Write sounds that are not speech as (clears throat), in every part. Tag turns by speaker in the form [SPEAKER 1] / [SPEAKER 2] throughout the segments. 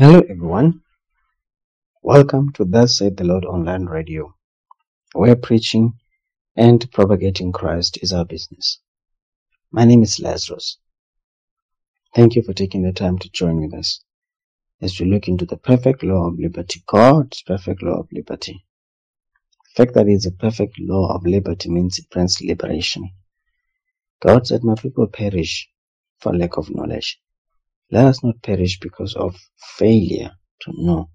[SPEAKER 1] Hello everyone. Welcome to Thus Said the Lord Online Radio, where preaching and propagating Christ is our business. My name is Lazarus. Thank you for taking the time to join with us as we look into the perfect law of liberty, God's perfect law of liberty. The fact that it's a perfect law of liberty means it brings liberation. God said, My people perish for lack of knowledge. Let us not perish because of failure to know.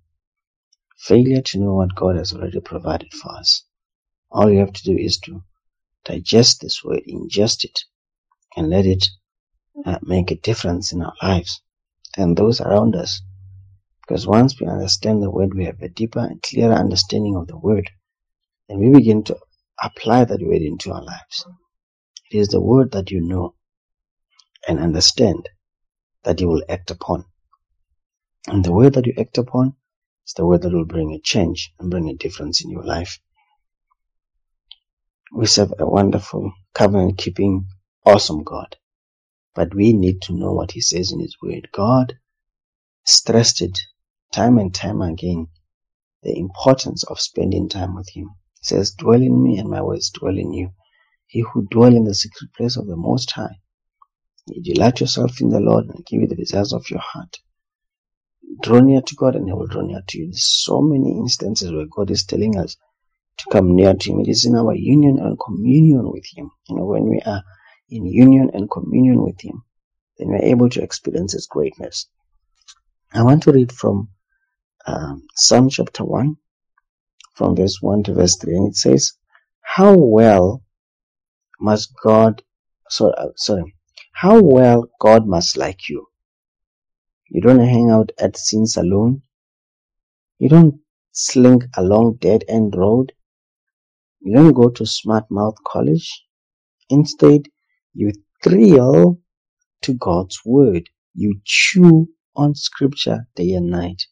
[SPEAKER 1] Failure to know what God has already provided for us. All you have to do is to digest this word, ingest it, and let it uh, make a difference in our lives and those around us. Because once we understand the word, we have a deeper and clearer understanding of the word, and we begin to apply that word into our lives. It is the word that you know and understand that you will act upon. And the word that you act upon is the word that will bring a change and bring a difference in your life. We serve a wonderful, covenant keeping, awesome God. But we need to know what He says in His word. God stressed it time and time again the importance of spending time with Him. He says, Dwell in me, and my words dwell in you. He who dwell in the secret place of the Most High you delight yourself in the Lord and give you the desires of your heart. Draw near to God and He will draw near to you. There's so many instances where God is telling us to come near to Him. It is in our union and communion with Him. You know, when we are in union and communion with Him, then we're able to experience His greatness. I want to read from um, Psalm chapter 1, from verse 1 to verse 3, and it says, How well must God, sorry, uh, sorry, how well God must like you. You don't hang out at Sin Saloon. You don't slink along dead end road. You don't go to smart mouth college. Instead, you thrill to God's word. You chew on scripture day and night.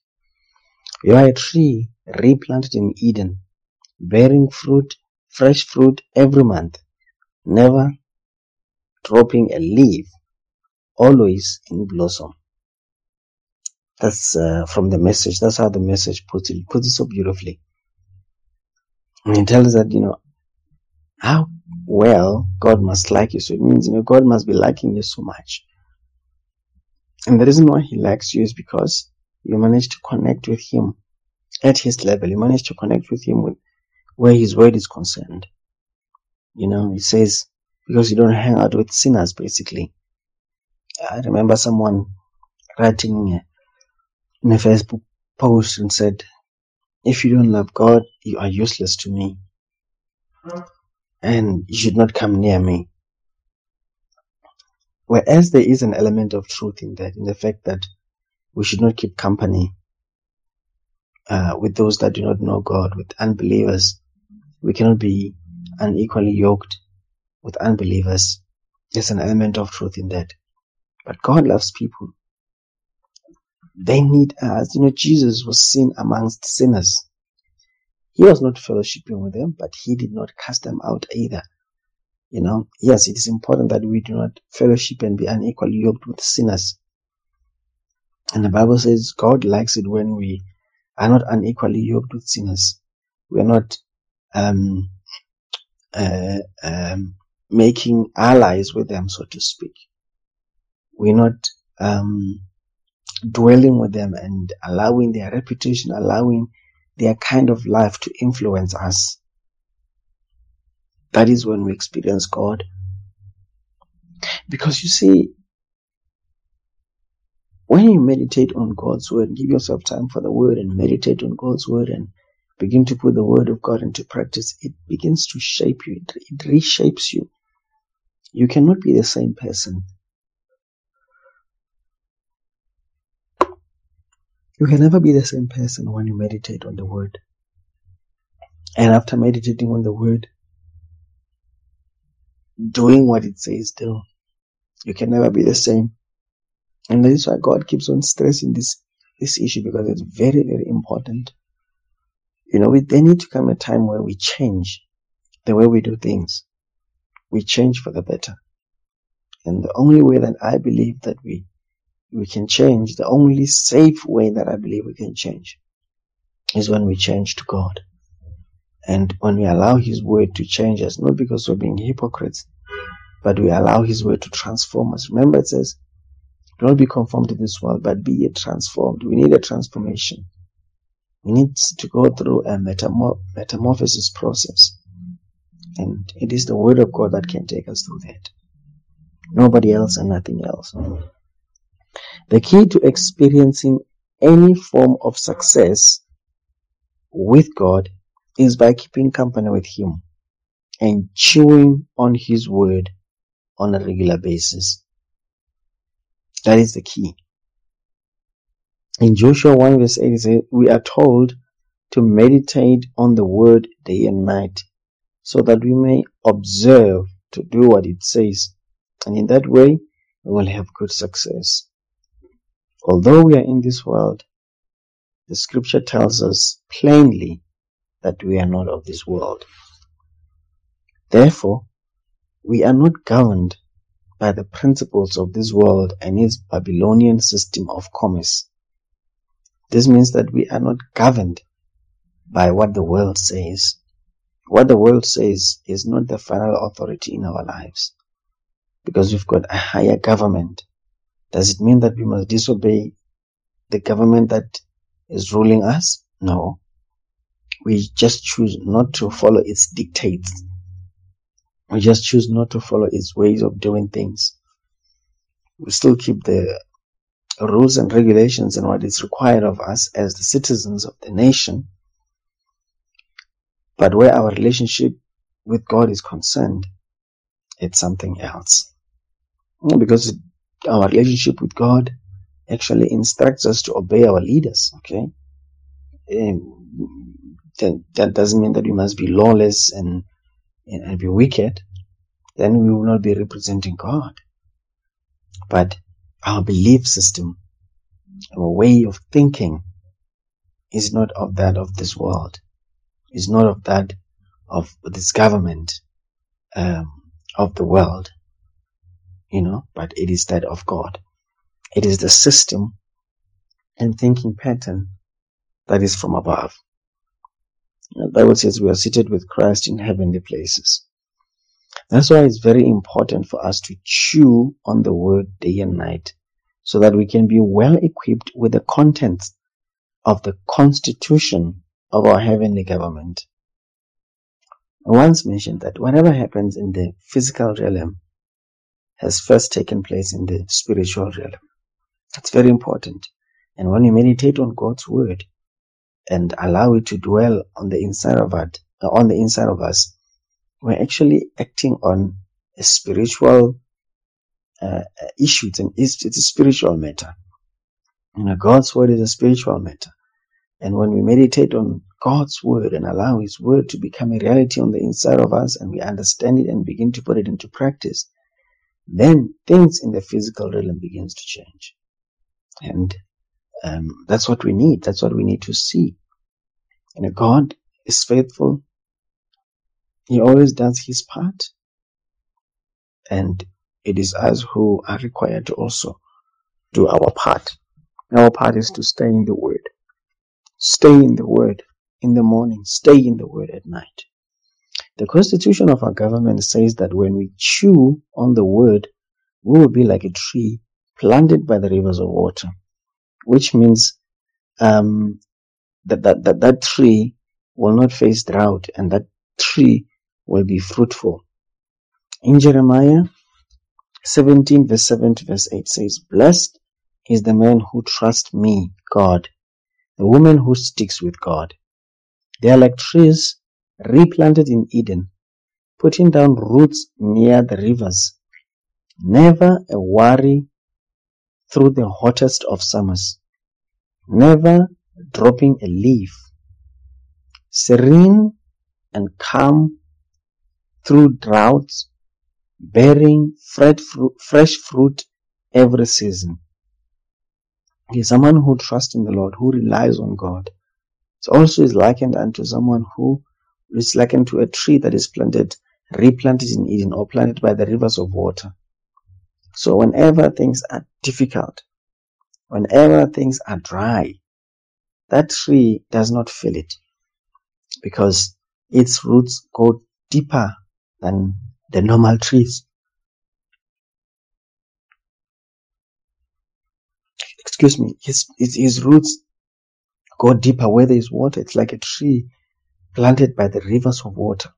[SPEAKER 1] You are a tree replanted in Eden, bearing fruit, fresh fruit every month, never dropping a leaf, always in blossom. That's uh, from the message. That's how the message puts it. Puts it so beautifully. And it tells that, you know, how well God must like you. So it means, you know, God must be liking you so much. And the reason why He likes you is because you manage to connect with Him at His level. You manage to connect with Him with where His word is concerned. You know, He says, because you don't hang out with sinners, basically. I remember someone writing in a Facebook post and said, if you don't love God, you are useless to me. And you should not come near me. Whereas there is an element of truth in that, in the fact that we should not keep company uh, with those that do not know God, with unbelievers. We cannot be unequally yoked with unbelievers. There's an element of truth in that. But God loves people. They need us. You know, Jesus was seen amongst sinners. He was not fellowshipping with them, but he did not cast them out either. You know, yes, it is important that we do not fellowship and be unequally yoked with sinners. And the Bible says God likes it when we are not unequally yoked with sinners. We are not um, uh, um, making allies with them, so to speak. We're not um, dwelling with them and allowing their reputation, allowing their kind of life to influence us. That is when we experience God. Because you see, when you meditate on God's word, give yourself time for the word and meditate on God's word and begin to put the word of God into practice, it begins to shape you. It, it reshapes you. You cannot be the same person. You can never be the same person when you meditate on the word. And after meditating on the word, doing what it says do, you can never be the same. And that is why God keeps on stressing this, this issue because it's very, very important. You know, we, there need to come a time where we change the way we do things we change for the better. And the only way that I believe that we we can change, the only safe way that I believe we can change is when we change to God. And when we allow His word to change us, not because we're being hypocrites, but we allow His word to transform us. Remember it says, don't be conformed to this world, but be transformed. We need a transformation. We need to go through a metamor- metamorphosis process. And it is the word of God that can take us through that. Nobody else and nothing else. The key to experiencing any form of success with God is by keeping company with Him and chewing on His word on a regular basis. That is the key. In Joshua 1 verse 8 we are told to meditate on the word day and night so that we may observe to do what it says. And in that way, we will have good success. Although we are in this world, the scripture tells us plainly that we are not of this world. Therefore, we are not governed by the principles of this world and its Babylonian system of commerce. This means that we are not governed by what the world says. What the world says is not the final authority in our lives. Because we've got a higher government. Does it mean that we must disobey the government that is ruling us? No. We just choose not to follow its dictates. We just choose not to follow its ways of doing things. We still keep the rules and regulations and what is required of us as the citizens of the nation. But where our relationship with God is concerned, it's something else. Mm, because our relationship with God actually instructs us to obey our leaders, okay? Um, that, that doesn't mean that we must be lawless and, and be wicked. Then we will not be representing God. But our belief system, our way of thinking is not of that of this world, is not of that of this government um, of the world, you know, but it is that of God. It is the system and thinking pattern that is from above. The Bible says we are seated with Christ in heavenly places. That's why it's very important for us to chew on the word day and night so that we can be well equipped with the contents of the constitution of our heavenly government. I once mentioned that whatever happens in the physical realm has first taken place in the spiritual realm. That's very important. And when you meditate on God's word and allow it to dwell on the inside of it, on the inside of us, we're actually acting on a spiritual uh, issue. It's, an, it's, it's a spiritual matter. You know, God's word is a spiritual matter. And when we meditate on God's word and allow His word to become a reality on the inside of us and we understand it and begin to put it into practice, then things in the physical realm begins to change. And um, that's what we need. That's what we need to see. You know, God is faithful. He always does his part. And it is us who are required to also do our part. Our part is to stay in the Word. Stay in the Word in the morning. Stay in the Word at night. The constitution of our government says that when we chew on the Word, we will be like a tree planted by the rivers of water, which means um, that, that, that that tree will not face drought and that tree will be fruitful. In Jeremiah 17 verse 7 to verse 8 says, Blessed is the man who trusts me, God, the woman who sticks with God. They are like trees replanted in Eden, putting down roots near the rivers. Never a worry through the hottest of summers. Never dropping a leaf. Serene and calm through droughts bearing fresh fruit every season. He someone who trusts in the Lord, who relies on God. It also is likened unto someone who is likened to a tree that is planted, replanted in Eden, or planted by the rivers of water. So whenever things are difficult, Whenever things are dry, that tree does not feel it because its roots go deeper than the normal trees. Excuse me, his, his, his roots go deeper where there is water. It's like a tree planted by the rivers of water.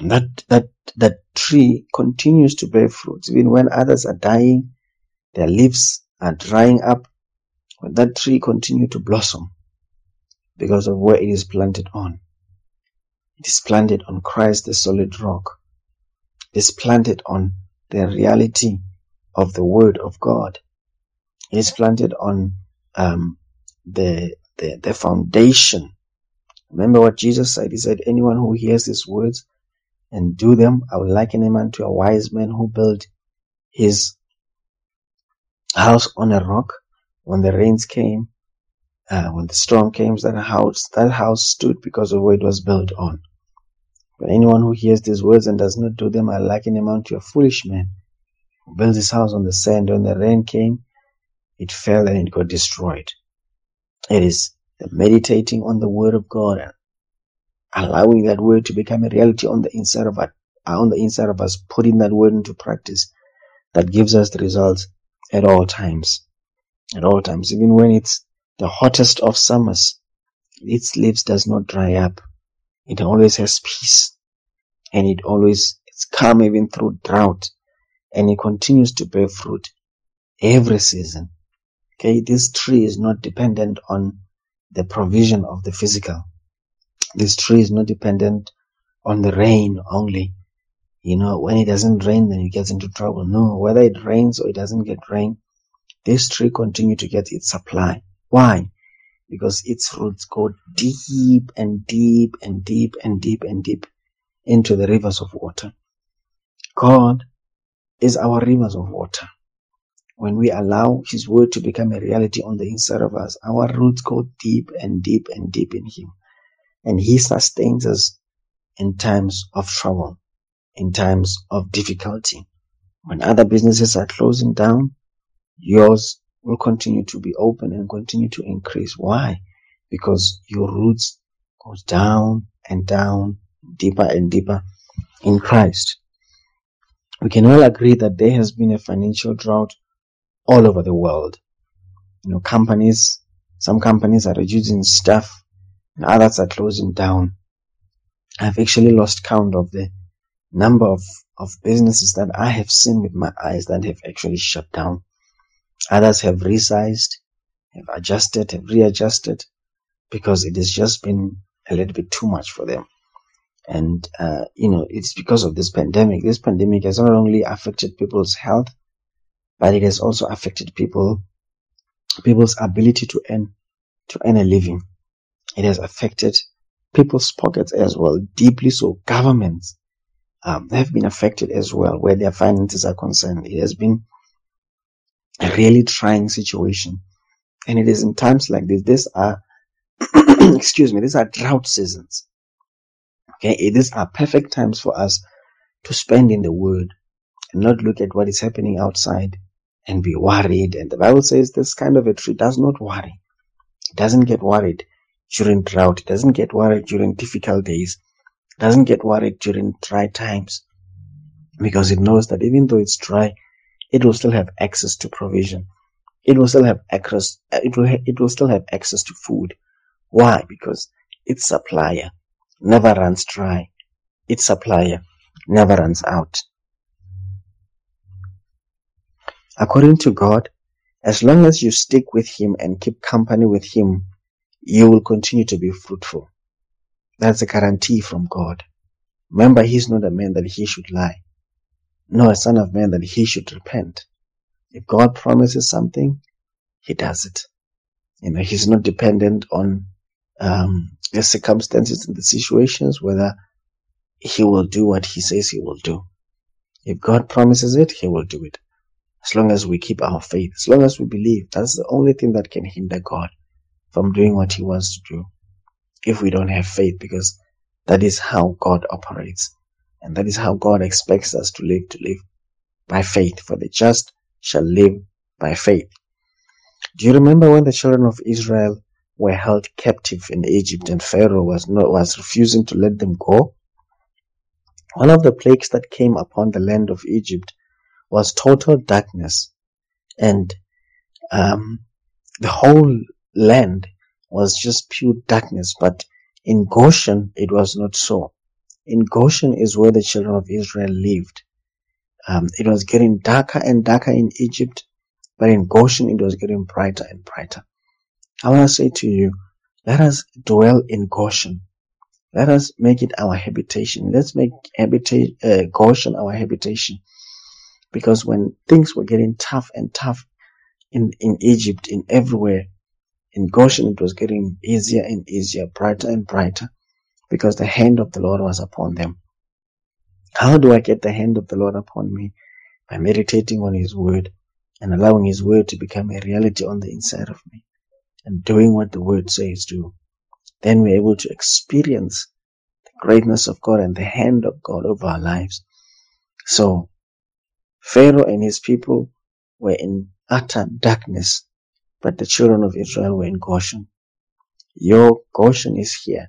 [SPEAKER 1] And that, that, that tree continues to bear fruits even when others are dying, their leaves are drying up. When that tree continue to blossom because of where it is planted on. It is planted on Christ, the solid rock. It is planted on the reality of the Word of God. Is planted on um, the, the the foundation. Remember what Jesus said. He said, "Anyone who hears these words and do them, I will liken him unto a wise man who built his house on a rock. When the rains came, uh, when the storm came, that house that house stood because of where it was built on. But anyone who hears these words and does not do them, I liken him unto a foolish man who built his house on the sand. When the rain came, it fell and it got destroyed. It is the meditating on the word of God and allowing that word to become a reality on the inside of us, uh, on the inside of us, putting that word into practice that gives us the results at all times. At all times, even when it's the hottest of summers, its leaves does not dry up. It always has peace and it always it's calm even through drought and it continues to bear fruit every season. Okay, this tree is not dependent on the provision of the physical. This tree is not dependent on the rain only. You know, when it doesn't rain, then it gets into trouble. No, whether it rains or it doesn't get rain, this tree continue to get its supply. Why? because its roots go deep and deep and deep and deep and deep into the rivers of water. God is our rivers of water. When we allow His word to become a reality on the inside of us, our roots go deep and deep and deep in Him. And He sustains us in times of trouble, in times of difficulty. When other businesses are closing down, yours will continue to be open and continue to increase. Why? Because your roots goes down and down, deeper and deeper in Christ. We can all agree that there has been a financial drought all over the world. You know, companies, some companies are reducing staff and others are closing down. I've actually lost count of the number of, of businesses that I have seen with my eyes that have actually shut down. Others have resized, have adjusted, have readjusted because it has just been a little bit too much for them. And, uh, you know, it's because of this pandemic. This pandemic has not only affected people's health, but it has also affected people, people's ability to earn, to earn a living. It has affected people's pockets as well, deeply so. Governments, um, have been affected as well where their finances are concerned. It has been a really trying situation. And it is in times like this, these are, (clears throat) excuse me, these are drought seasons. Okay, these are perfect times for us to spend in the Word and not look at what is happening outside and be worried. And the Bible says this kind of a tree does not worry. It doesn't get worried during drought. It doesn't get worried during difficult days. It doesn't get worried during dry times because it knows that even though it's dry, it will still have access to provision. It will still have access. Uh, it will. It will still have access to food. Why? Because its supplier never runs dry. Its supplier never runs out. According to God, as long as you stick with Him and keep company with Him, you will continue to be fruitful. That's a guarantee from God. Remember, He's not a man that He should lie nor a son of man that he should repent. If God promises something, he does it. You know, he's not dependent on um, the circumstances and the situations, whether he will do what he says he will do. If God promises it, he will do it. As long as we keep our faith, as long as we believe, that's the only thing that can hinder God from doing what he wants to do. If we don't have faith, because that is how God operates. And that is how God expects us to live, to live by faith. For the just shall live by faith. Do you remember when the children of Israel were held captive in Egypt and Pharaoh was not, was refusing to let them go? One of the plagues that came upon the land of Egypt was total darkness and um, the whole land was just pure darkness. But in Goshen, it was not so. In Goshen is where the children of Israel lived. Um, it was getting darker and darker in Egypt, but in Goshen, it was getting brighter and brighter. I want to say to you, let us dwell in Goshen. Let us make it our habitation. Let's make habitation, uh, Goshen our habitation. Because when things were getting tough and tough in, in Egypt, in everywhere, in Goshen, it was getting easier and easier, brighter and brighter, because the hand of the Lord was upon them. How do I get the hand of the Lord upon me? By meditating on His Word and allowing His Word to become a reality on the inside of me and doing what the Word says do. Then we're able to experience the greatness of God and the hand of God over our lives. So, Pharaoh and his people were in utter darkness, but the children of Israel were in Goshen. Your Goshen is here.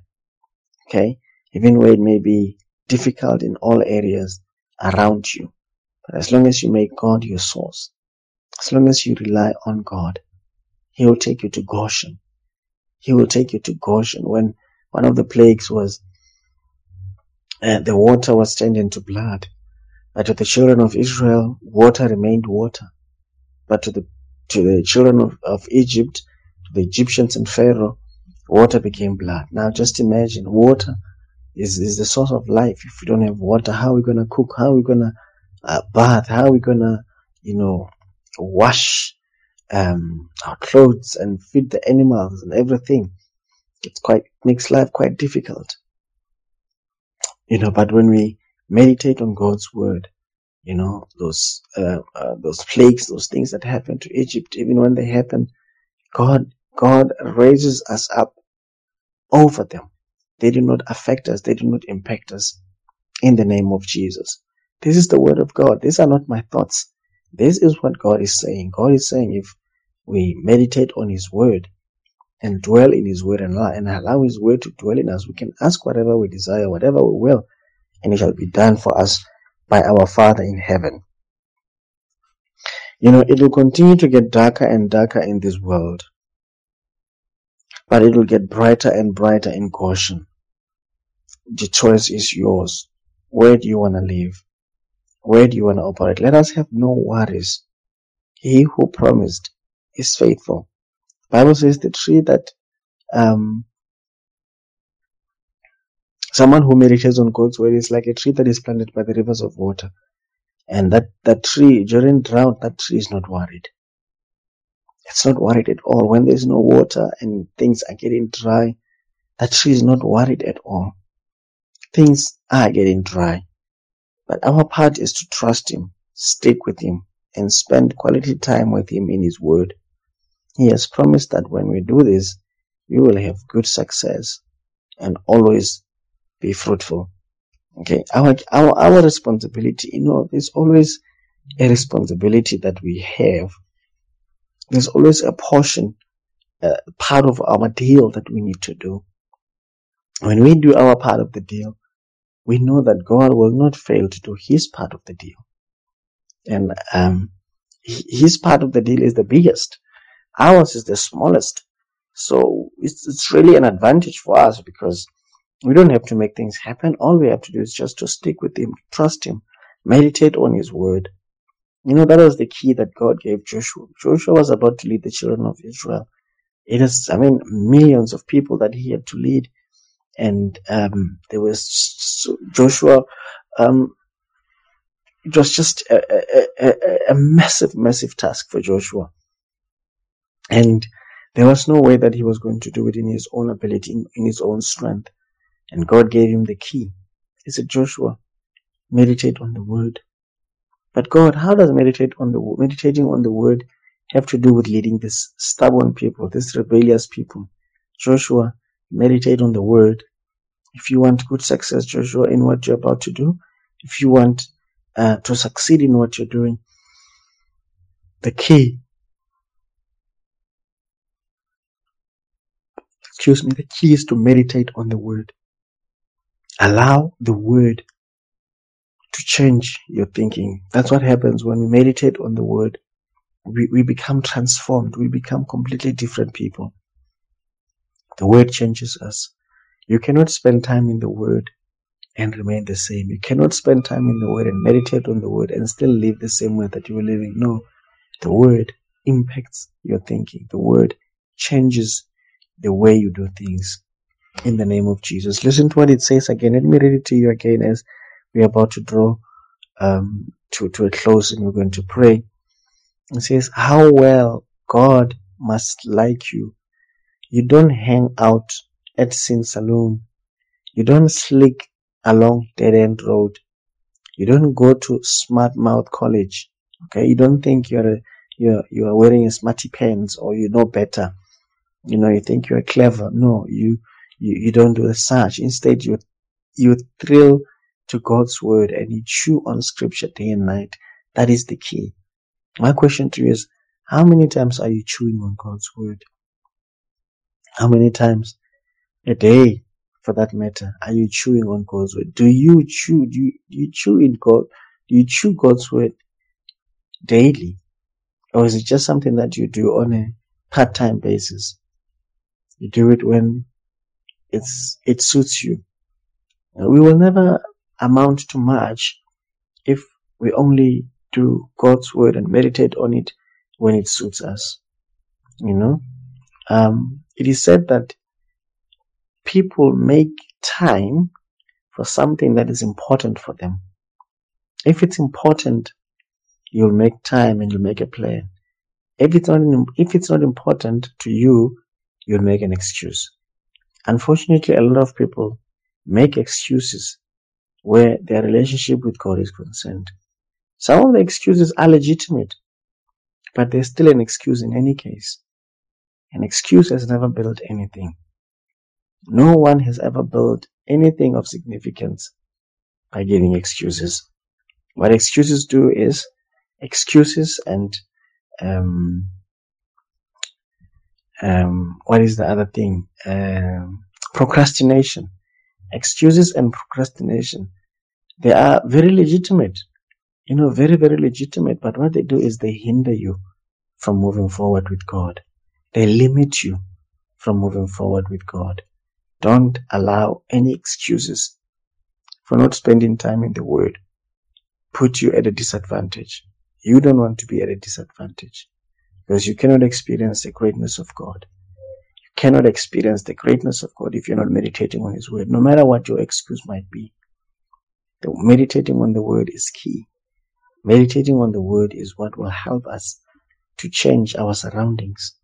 [SPEAKER 1] Okay? Even where it may be difficult in all areas around you. But as long as you make God your source, as long as you rely on God, He will take you to Goshen. He will take you to Goshen. When one of the plagues was uh, the water was turned into blood, but to the children of Israel, water remained water. But to the to the children of, of Egypt, to the Egyptians and Pharaoh, water became blood. Now just imagine water is, is the source of life. If we don't have water, how are we going to cook? How are we going to uh, bath? How are we going to, you know, wash um, our clothes and feed the animals and everything? It's quite, makes life quite difficult. You know, but when we meditate on God's word, you know, those, uh, uh, those plagues, those things that happened to Egypt, even when they happen, God, God raises us up over them they do not affect us. They do not impact us in the name of Jesus. This is the word of God. These are not my thoughts. This is what God is saying. God is saying if we meditate on His word and dwell in His word and allow His word to dwell in us, we can ask whatever we desire, whatever we will, and it shall be done for us by our Father in heaven. You know, it will continue to get darker and darker in this world but it will get brighter and brighter in Goshen. The choice is yours. Where do you want to live? Where do you want to operate? Let us have no worries. He who promised is faithful. Bible says the tree that um, someone who meditates on God's word is like a tree that is planted by the rivers of water. And that, that tree, during drought, that tree is not worried. It's not worried at all. When there's no water and things are getting dry, that tree is not worried at all. Things are getting dry. But our part is to trust Him, stick with Him, and spend quality time with Him in His Word. He has promised that when we do this, we will have good success and always be fruitful. Okay, our, our, our responsibility, you know, there's always a responsibility that we have there's always a portion, uh, part of our deal that we need to do. When we do our part of the deal, we know that God will not fail to do his part of the deal. And, um, his part of the deal is the biggest. Ours is the smallest. So it's, it's really an advantage for us because we don't have to make things happen. All we have to do is just to stick with him, trust him, meditate on his word, you know, that was the key that God gave Joshua. Joshua was about to lead the children of Israel. It is, I mean, millions of people that he had to lead. And um, there was Joshua, um, it was just a, a, a, a massive, massive task for Joshua. And there was no way that he was going to do it in his own ability, in, in his own strength. And God gave him the key. He said, Joshua, meditate on the word but God, how does meditate on the meditating on the word have to do with leading this stubborn people, this rebellious people? Joshua, meditate on the word. If you want good success, Joshua, in what you're about to do, if you want uh, to succeed in what you're doing, the key excuse me, the key is to meditate on the word. Allow the word to change your thinking. That's what happens when we meditate on the word. We, we become transformed. We become completely different people. The word changes us. You cannot spend time in the word and remain the same. You cannot spend time in the word and meditate on the word and still live the same way that you were living. No, the word impacts your thinking. The word changes the way you do things in the name of Jesus. Listen to what it says again. Let me read it to you again as we're about to draw um, to, to a close and we're going to pray. It says, How well God must like you. You don't hang out at Sin Saloon. You don't slick along dead end road. You don't go to smart mouth college. Okay. You don't think you're a, you're, you are wearing smarty pants or you know better. You know, you think you're clever. No, you, you, you don't do a search. Instead, you, you thrill to God's word and you chew on scripture day and night. That is the key. My question to you is, how many times are you chewing on God's word? How many times a day, for that matter, are you chewing on God's word? Do you chew? Do you, do you chew in God? Do you chew God's word daily? Or is it just something that you do on a part-time basis? You do it when it's, it suits you. We will never amount to much if we only do God's word and meditate on it when it suits us. You know, um, it is said that people make time for something that is important for them. If it's important, you'll make time and you'll make a plan. If it's not, if it's not important to you, you'll make an excuse. Unfortunately, a lot of people make excuses where their relationship with God is concerned. Some of the excuses are legitimate, but there's still an excuse in any case. An excuse has never built anything. No one has ever built anything of significance by giving excuses. What excuses do is excuses and um, um, what is the other thing? Um, procrastination. Excuses and procrastination. They are very legitimate. You know, very, very legitimate. But what they do is they hinder you from moving forward with God. They limit you from moving forward with God. Don't allow any excuses for not spending time in the Word put you at a disadvantage. You don't want to be at a disadvantage because you cannot experience the greatness of God. You cannot experience the greatness of God if you're not meditating on His Word, no matter what your excuse might be. The meditating on the Word is key. Meditating on the Word is what will help us to change our surroundings.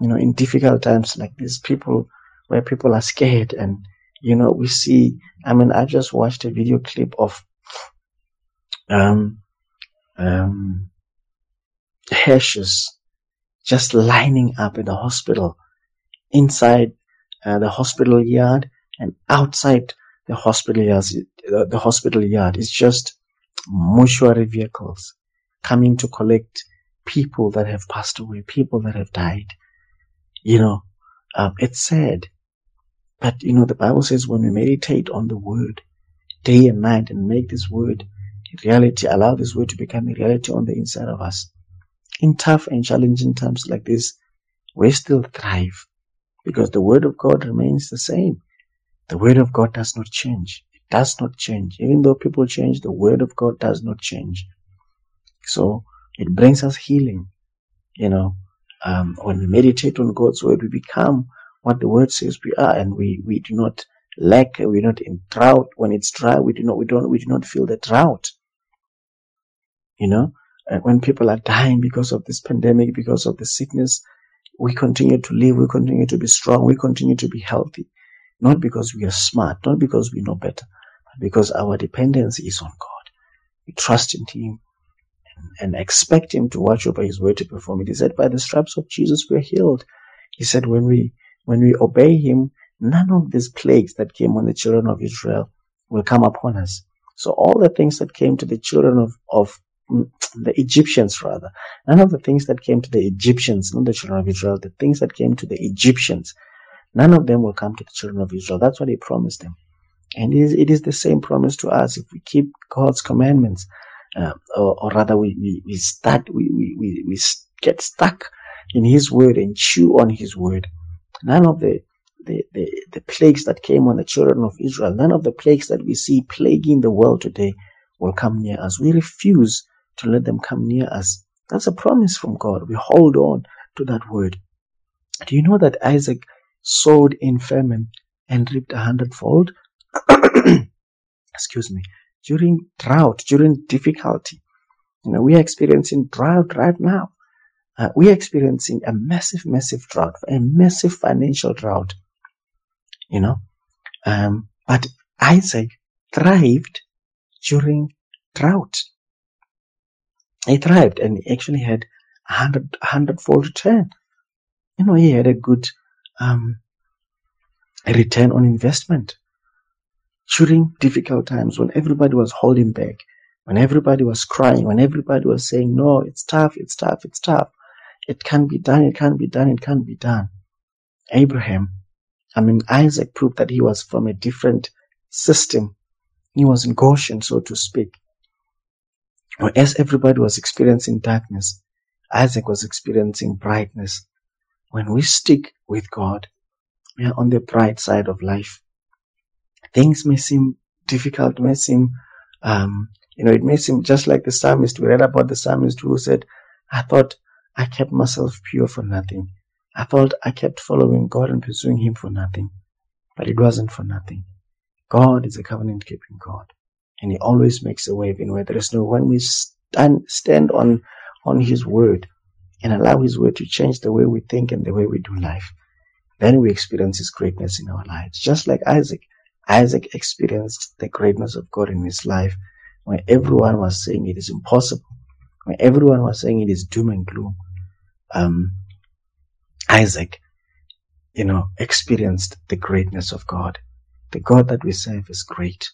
[SPEAKER 1] You know, in difficult times like this, people where people are scared and you know we see i mean i just watched a video clip of um um hearses just lining up in the hospital inside uh, the hospital yard and outside the hospital yard the, the hospital yard is just mortuary vehicles coming to collect people that have passed away people that have died you know um, it's sad but you know, the Bible says when we meditate on the word day and night and make this word reality, allow this word to become a reality on the inside of us. In tough and challenging times like this, we still thrive because the word of God remains the same. The word of God does not change. It does not change. Even though people change, the word of God does not change. So it brings us healing. You know, um, when we meditate on God's word, we become what the word says we are, and we, we do not lack, we're not in drought. When it's dry, we do not, we don't, we do not feel the drought. You know, and when people are dying because of this pandemic, because of the sickness, we continue to live, we continue to be strong, we continue to be healthy. Not because we are smart, not because we know better, but because our dependence is on God. We trust in Him and, and expect Him to watch over His word to perform it. He said, by the stripes of Jesus we are healed. He said, when we when we obey him, none of these plagues that came on the children of Israel will come upon us. So all the things that came to the children of, of the Egyptians rather, none of the things that came to the Egyptians, not the children of Israel, the things that came to the Egyptians, None of them will come to the children of Israel. That's what he promised them. And it is, it is the same promise to us. If we keep God's commandments, uh, or, or, rather we, we, we start, we, we, we get stuck in his word and chew on his word. None of the, the, the, the plagues that came on the children of Israel, none of the plagues that we see plaguing the world today will come near us. We refuse to let them come near us. That's a promise from God. We hold on to that word. Do you know that Isaac sowed in famine and reaped a hundredfold? (clears throat) Excuse me. During drought, during difficulty. You know, we are experiencing drought right now. Uh, we are experiencing a massive, massive drought, a massive financial drought. You know, um, but Isaac thrived during drought. He thrived and he actually had a hundred, hundredfold return. You know, he had a good um, return on investment during difficult times when everybody was holding back, when everybody was crying, when everybody was saying, no, it's tough, it's tough, it's tough. It can't be done, it can't be done, it can't be done. Abraham, I mean, Isaac proved that he was from a different system. He was in Goshen, so to speak. As everybody was experiencing darkness, Isaac was experiencing brightness. When we stick with God, we are on the bright side of life. Things may seem difficult, may seem, um, you know, it may seem just like the psalmist. We read about the psalmist who said, I thought I kept myself pure for nothing. I thought I kept following God and pursuing Him for nothing. But it wasn't for nothing. God is a covenant keeping God. And He always makes a way even where there is no when we stand stand on on His word and allow His word to change the way we think and the way we do life, then we experience His greatness in our lives. Just like Isaac. Isaac experienced the greatness of God in his life when everyone was saying it is impossible, when everyone was saying it is doom and gloom um, Isaac, you know, experienced the greatness of God. The God that we serve is great.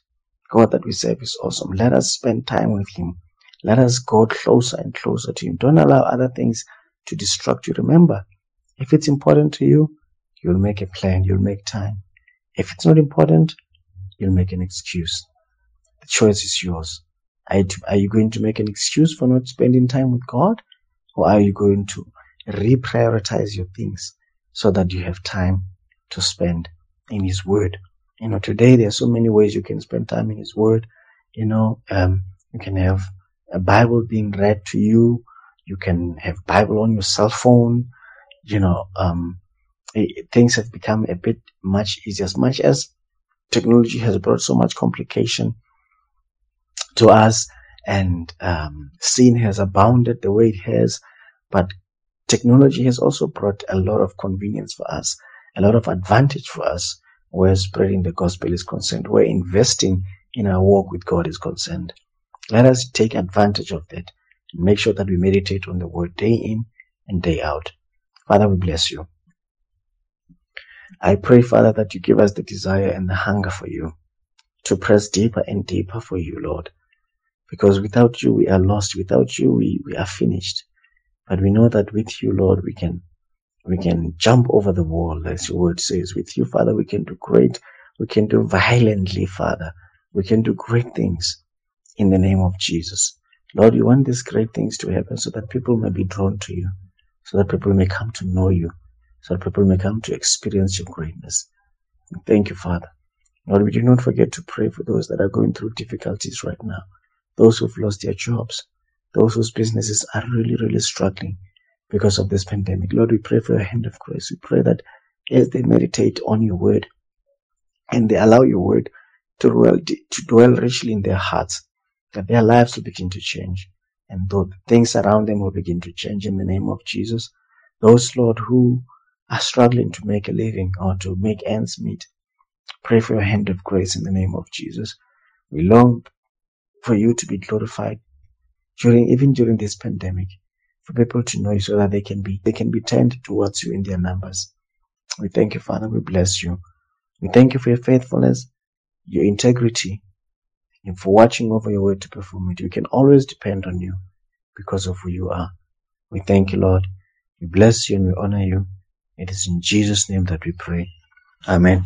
[SPEAKER 1] God that we serve is awesome. Let us spend time with Him. Let us go closer and closer to Him. Don't allow other things to distract you. Remember, if it's important to you, you'll make a plan. You'll make time. If it's not important, you'll make an excuse. The choice is yours. Are you, going to make an excuse for not spending time with God? Or are you going to reprioritize your things so that you have time to spend in His Word. You know, today there are so many ways you can spend time in His Word. You know, um, you can have a Bible being read to you. You can have Bible on your cell phone. You know, um, it, things have become a bit much easier. As much as technology has brought so much complication to us, and um, sin has abounded the way it has, but technology has also brought a lot of convenience for us, a lot of advantage for us where spreading the gospel is concerned, where investing in our walk with God is concerned. Let us take advantage of that and make sure that we meditate on the word day in and day out. Father, we bless you. I pray, Father, that you give us the desire and the hunger for you to press deeper and deeper for you, Lord. Because without you, we are lost. Without you, we, we are finished. But we know that with you, Lord, we can we can jump over the wall, as your word says. With you, Father, we can do great, we can do violently, Father. We can do great things in the name of Jesus. Lord, you want these great things to happen so that people may be drawn to you, so that people may come to know you, so that people may come to experience your greatness. Thank you, Father. Lord, we do not forget to pray for those that are going through difficulties right now, those who've lost their jobs, those whose businesses are really, really struggling because of this pandemic. Lord, we pray for your hand of grace. We pray that as they meditate on your word and they allow your word to dwell, to dwell richly in their hearts, that their lives will begin to change and the things around them will begin to change in the name of Jesus. Those, Lord, who are struggling to make a living or to make ends meet, pray for your hand of grace in the name of Jesus. We long for you to be glorified during even during this pandemic for people to know you so that they can be they can be turned towards you in their numbers. We thank you, Father. We bless you. We thank you for your faithfulness, your integrity, and for watching over your word to perform it. We can always depend on you because of who you are. We thank you, Lord. We bless you and we honor you. It is in Jesus' name that we pray. Amen.